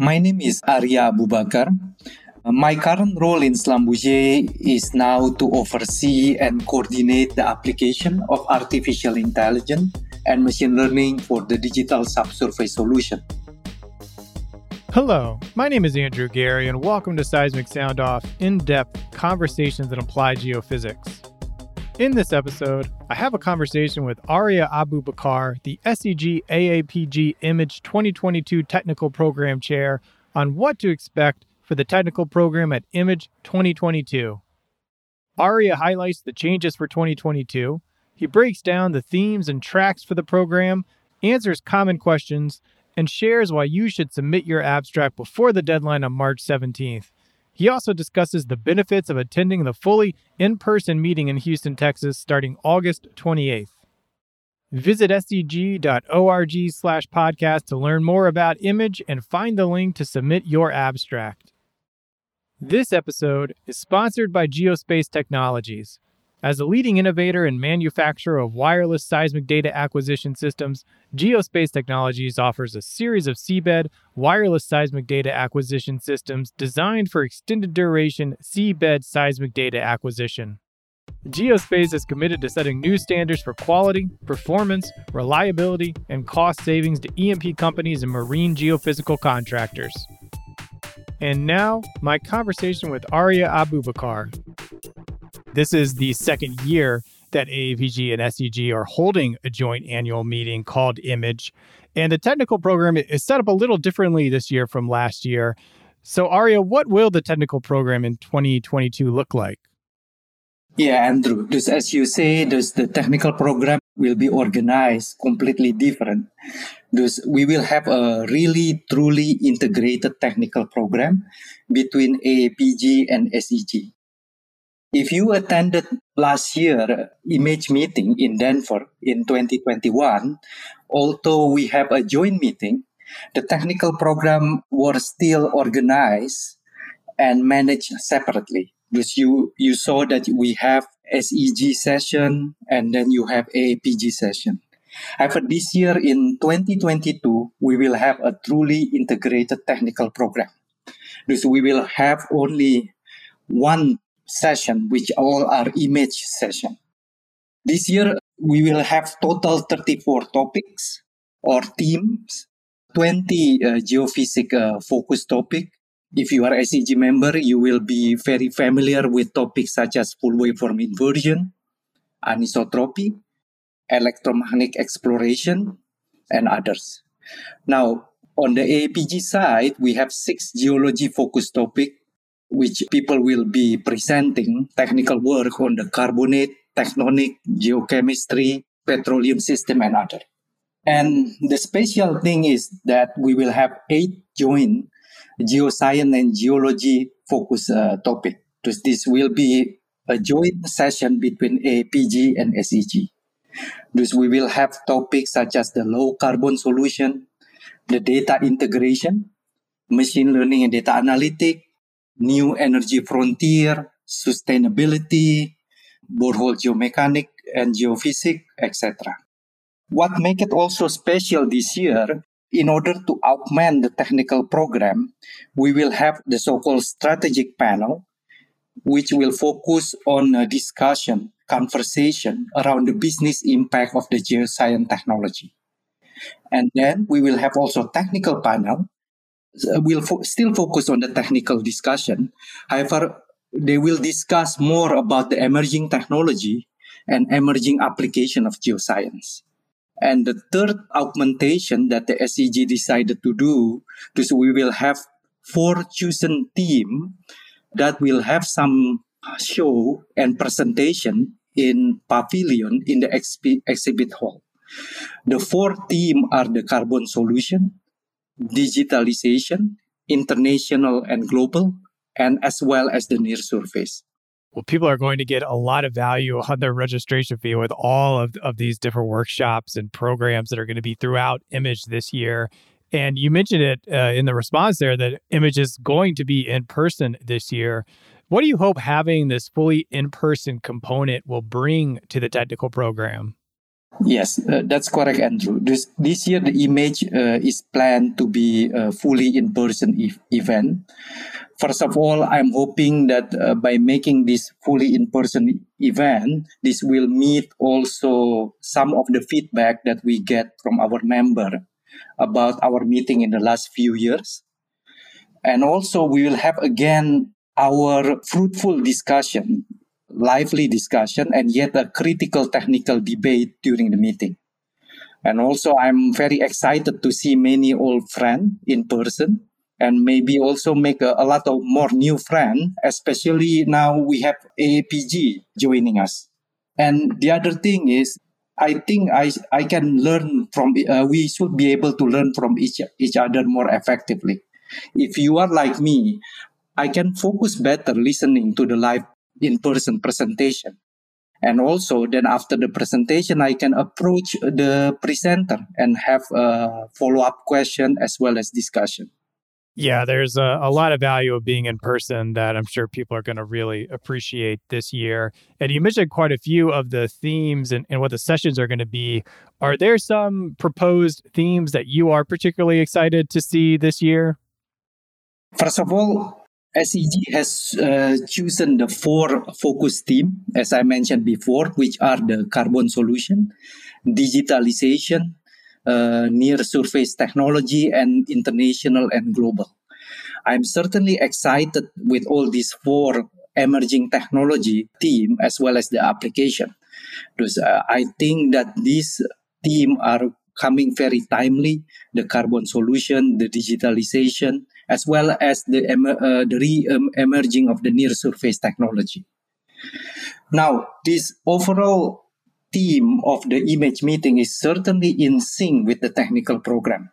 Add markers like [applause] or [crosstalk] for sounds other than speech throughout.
My name is Arya Abubakar. Uh, my current role in Schlumberger is now to oversee and coordinate the application of artificial intelligence and machine learning for the digital subsurface solution. Hello, my name is Andrew Geary, and welcome to Seismic Sound Off in depth conversations in applied geophysics. In this episode, I have a conversation with Arya Abubakar, the SEG AAPG Image 2022 Technical Program Chair, on what to expect for the technical program at Image 2022. Arya highlights the changes for 2022. He breaks down the themes and tracks for the program, answers common questions, and shares why you should submit your abstract before the deadline on March 17th. He also discusses the benefits of attending the fully in person meeting in Houston, Texas, starting August 28th. Visit seg.org slash podcast to learn more about Image and find the link to submit your abstract. This episode is sponsored by Geospace Technologies. As a leading innovator and manufacturer of wireless seismic data acquisition systems, Geospace Technologies offers a series of seabed wireless seismic data acquisition systems designed for extended duration seabed seismic data acquisition. Geospace is committed to setting new standards for quality, performance, reliability, and cost savings to E&P companies and marine geophysical contractors. And now, my conversation with Arya Abubakar, this is the second year that AAPG and SEG are holding a joint annual meeting called Image. And the technical program is set up a little differently this year from last year. So, Arya, what will the technical program in 2022 look like? Yeah, Andrew. Just as you say, the technical program will be organized completely different. We will have a really truly integrated technical program between AAPG and SEG. If you attended last year image meeting in Denver in 2021, although we have a joint meeting, the technical program was still organized and managed separately. Because you, you saw that we have SEG session and then you have AAPG session. However, this year in 2022, we will have a truly integrated technical program. Because we will have only one session, which all are image session. This year, we will have total 34 topics or themes, 20 uh, geophysics uh, focus topic. If you are SEG member, you will be very familiar with topics such as full waveform inversion, anisotropy, electromagnetic exploration, and others. Now, on the AAPG side, we have six geology focus topic which people will be presenting technical work on the carbonate, tectonic, geochemistry, petroleum system, and other. And the special thing is that we will have eight joint geoscience and geology focus uh, topic. This will be a joint session between APG and SEG. Thus, we will have topics such as the low carbon solution, the data integration, machine learning and data analytics, new energy frontier, sustainability, borehole geomechanic and geophysics, etc. What make it also special this year, in order to augment the technical program, we will have the so-called strategic panel, which will focus on a discussion, conversation around the business impact of the geoscience technology. And then we will have also technical panel, Uh, will fo- still focus on the technical discussion. However, they will discuss more about the emerging technology and emerging application of geoscience. And the third augmentation that the SEG decided to do is we will have four chosen team that will have some show and presentation in pavilion in the expi- exhibit hall. The four team are the carbon solution, digitalization, international and global, and as well as the near surface. Well, people are going to get a lot of value on their registration fee with all of, of these different workshops and programs that are going to be throughout Image this year. And you mentioned it uh, in the response there that Image is going to be in person this year. What do you hope having this fully in person component will bring to the technical program? Yes, uh, that's correct, Andrew. This, this year, the image uh, is planned to be a fully in person e- event. First of all, I'm hoping that uh, by making this fully in person event, this will meet also some of the feedback that we get from our member about our meeting in the last few years. And also, we will have again our fruitful discussion lively discussion and yet a critical technical debate during the meeting. And also, I'm very excited to see many old friends in person and maybe also make a, a lot of more new friends, especially now we have AAPG joining us. And the other thing is, I think I, I can learn from, uh, we should be able to learn from each, each other more effectively. If you are like me, I can focus better listening to the live in-person presentation. And also then after the presentation, I can approach the presenter and have a follow-up question as well as discussion. Yeah, there's a, a, lot of value of being in person that I'm sure people are going to really appreciate this year. And you mentioned quite a few of the themes and, and what the sessions are going to be. Are there some proposed themes that you are particularly excited to see this year? First of all, SEG has uh, chosen the four focus theme, as I mentioned before, which are the carbon solution, digitalization, uh, near surface technology, and international and global. I'm certainly excited with all these four emerging technology theme as well as the application. Because uh, I think that these theme are coming very timely. The carbon solution, the digitalization, as well as the, uh, the re-emerging of the near surface technology. Now, this overall theme of the image meeting is certainly in sync with the technical program.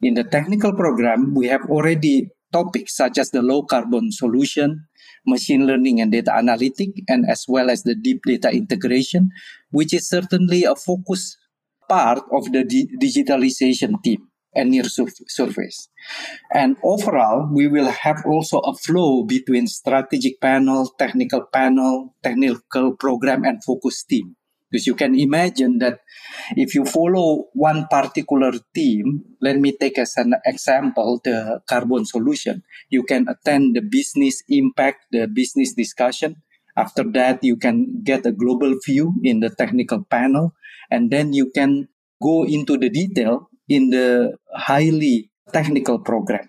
In the technical program, we have already topics such as the low carbon solution, machine learning and data analytic, and as well as the deep data integration, which is certainly a focus part of the di- digitalization team and near surface. And overall, we will have also a flow between strategic panel, technical panel, technical program, and focus team. Because you can imagine that if you follow one particular team, let me take as an example the carbon solution. You can attend the business impact, the business discussion. After that, you can get a global view in the technical panel, and then you can go into the detail in the highly technical program.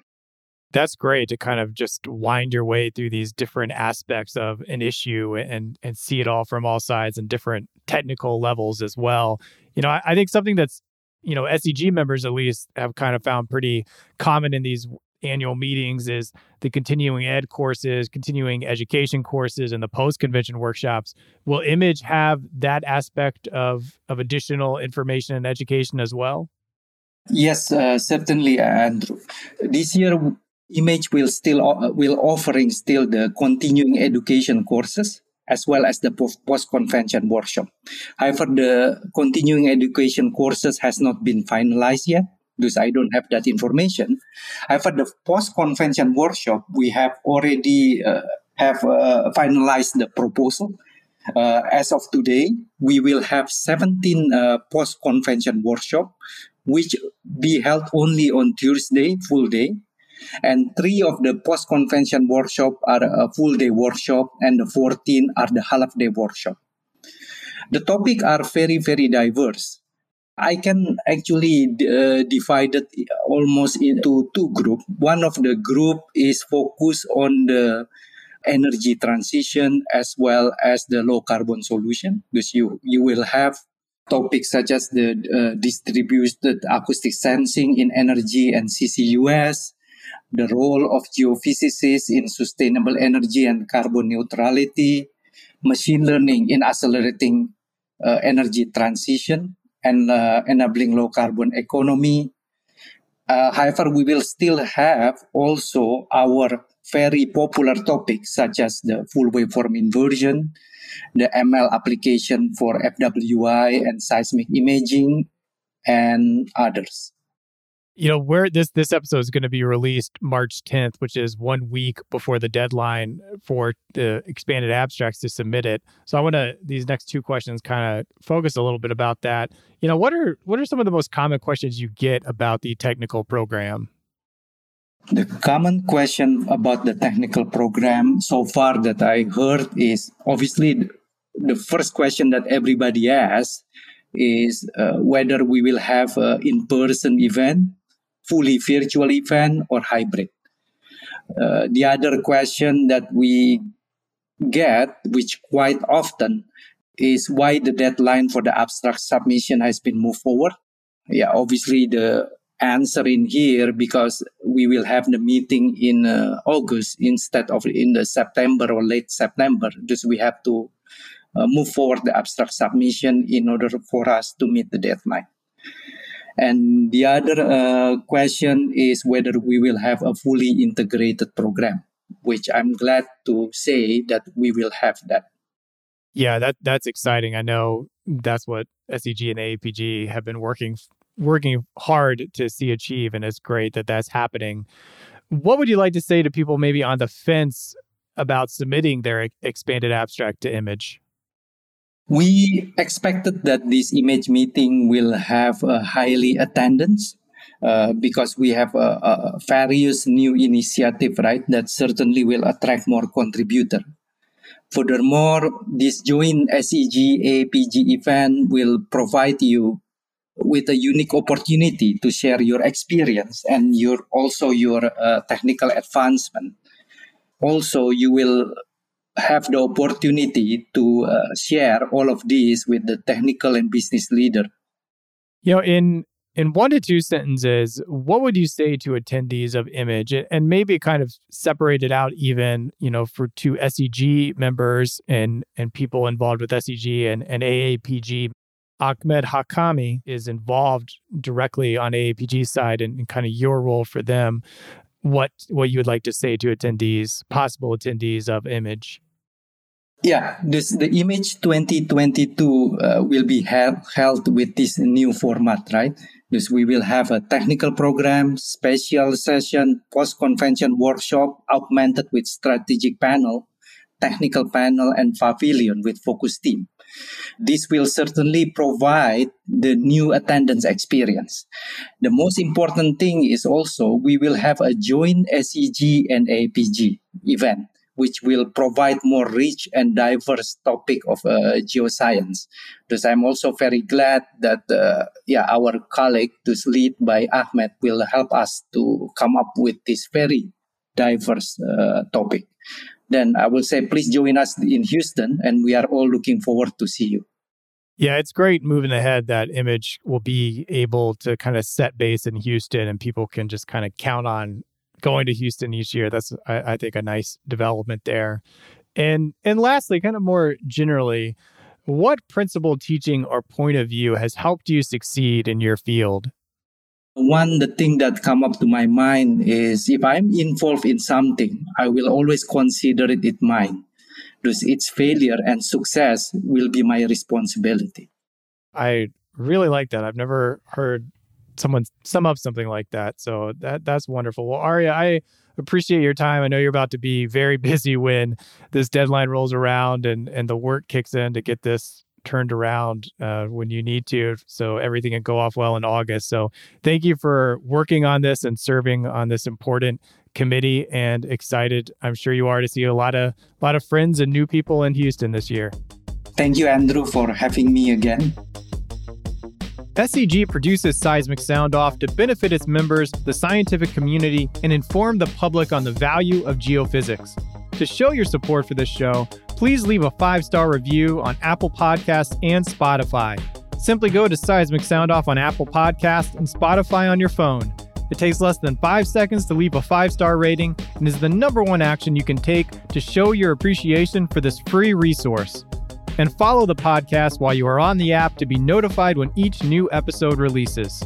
That's great to kind of just wind your way through these different aspects of an issue and and see it all from all sides and different technical levels as well. You know, I, I think something that's you know SEG members at least have kind of found pretty common in these annual meetings is the continuing ed courses, continuing education courses, and the post convention workshops. Will Image have that aspect of of additional information and education as well? Yes, uh, certainly, Andrew. This year, Image will still uh, will offering still the continuing education courses as well as the post convention workshop. However, the continuing education courses has not been finalized yet because I don't have that information. However, the post convention workshop we have already uh, have uh, finalized the proposal. Uh, as of today, we will have 17 uh, post convention workshop which be held only on Tuesday, full day. And three of the post convention workshop are a full day workshop, and the 14 are the half day workshop. The topic are very, very diverse. I can actually uh, divide it almost into two groups. One of the group is focused on the energy transition as well as the low carbon solution because you you will have topics such as the uh, distributed acoustic sensing in energy and CCUS, the role of geophysicists in sustainable energy and carbon neutrality, machine learning in accelerating uh, energy transition and uh, enabling low carbon economy. Uh, however, we will still have also our very popular topics such as the full waveform inversion, the ML application for FWI and seismic imaging, and others. you know where this this episode is going to be released march 10th which is one week before the deadline for the expanded abstracts to submit it. So i want to these next two questions kind of focus a little bit about that. You know what are what are some of the most common questions you get about the technical program the common question about the technical program so far that i heard is obviously the first question that everybody asks is uh, whether we will have an in-person event fully virtual event or hybrid. Uh, the other question that we get, which quite often, is why the deadline for the abstract submission has been moved forward. Yeah, obviously the answer in here because we will have the meeting in uh, August instead of in the September or late September. Just we have to uh, move forward the abstract submission in order for us to meet the deadline. And the other uh, question is whether we will have a fully integrated program, which I'm glad to say that we will have that. Yeah, that that's exciting. I know that's what SEG and AAPG have been working working hard to see achieve, and it's great that that's happening. What would you like to say to people maybe on the fence about submitting their expanded abstract to Image? We expected that this image meeting will have a highly attendance uh, because we have a, various new initiative, right? That certainly will attract more contributor. Furthermore, this joint SEG APG event will provide you with a unique opportunity to share your experience and your also your uh, technical advancement. Also, you will have the opportunity to uh, share all of these with the technical and business leader. You know, in in one to two sentences, what would you say to attendees of Image, and maybe kind of separate it out even, you know, for two SEG members and and people involved with SEG and, and AAPG. Ahmed Hakami is involved directly on AAPG side and, and kind of your role for them what what you would like to say to attendees, possible attendees of Image. Yeah, this the Image 2022 uh, will be held, held with this new format, right? This we will have a technical program, special session, post convention workshop, augmented with strategic panel, technical panel, and pavilion with focus team. This will certainly provide the new attendance experience. The most important thing is also we will have a joint SEG and APG event which will provide more rich and diverse topic of uh, geoscience. Because I'm also very glad that uh, yeah our colleague, who's lead by Ahmed, will help us to come up with this very diverse uh, topic. Then I will say, please join us in Houston, and we are all looking forward to see you. Yeah, it's great moving ahead that image will be able to kind of set base in Houston and people can just kind of count on going to Houston each year. That's I, I think a nice development there. And and lastly, kind of more generally, what principle teaching or point of view has helped you succeed in your field? One the thing that come up to my mind is if I'm involved in something, I will always consider it, it mine. Because its failure and success will be my responsibility. I really like that. I've never heard someone sum up something like that. So that that's wonderful. Well, Arya I appreciate your time. I know you're about to be very [laughs] busy when this deadline rolls around and and the work kicks in to get this turned around uh, when you need to, so everything can go off well in August. So thank you for working on this and serving on this important committee. And excited, I'm sure you are, to see a lot of a lot of friends and new people in Houston this year. Thank you, Andrew, for having me again. SEG produces Seismic Sound Off to benefit its members, the scientific community, and inform the public on the value of geophysics. To show your support for this show, please leave a five star review on Apple Podcasts and Spotify. Simply go to Seismic Sound Off on Apple Podcasts and Spotify on your phone. It takes less than five seconds to leave a five star rating and is the number one action you can take to show your appreciation for this free resource and follow the podcast while you are on the app to be notified when each new episode releases.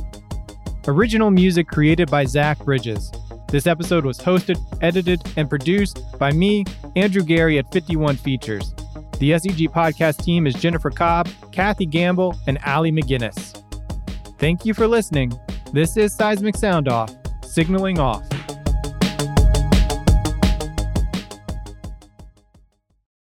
Original music created by Zach Bridges. This episode was hosted, edited, and produced by me, Andrew Geary at 51 Features. The SEG podcast team is Jennifer Cobb, Kathy Gamble, and Allie McGinnis. Thank you for listening This is Seismic Sound Off, signaling off.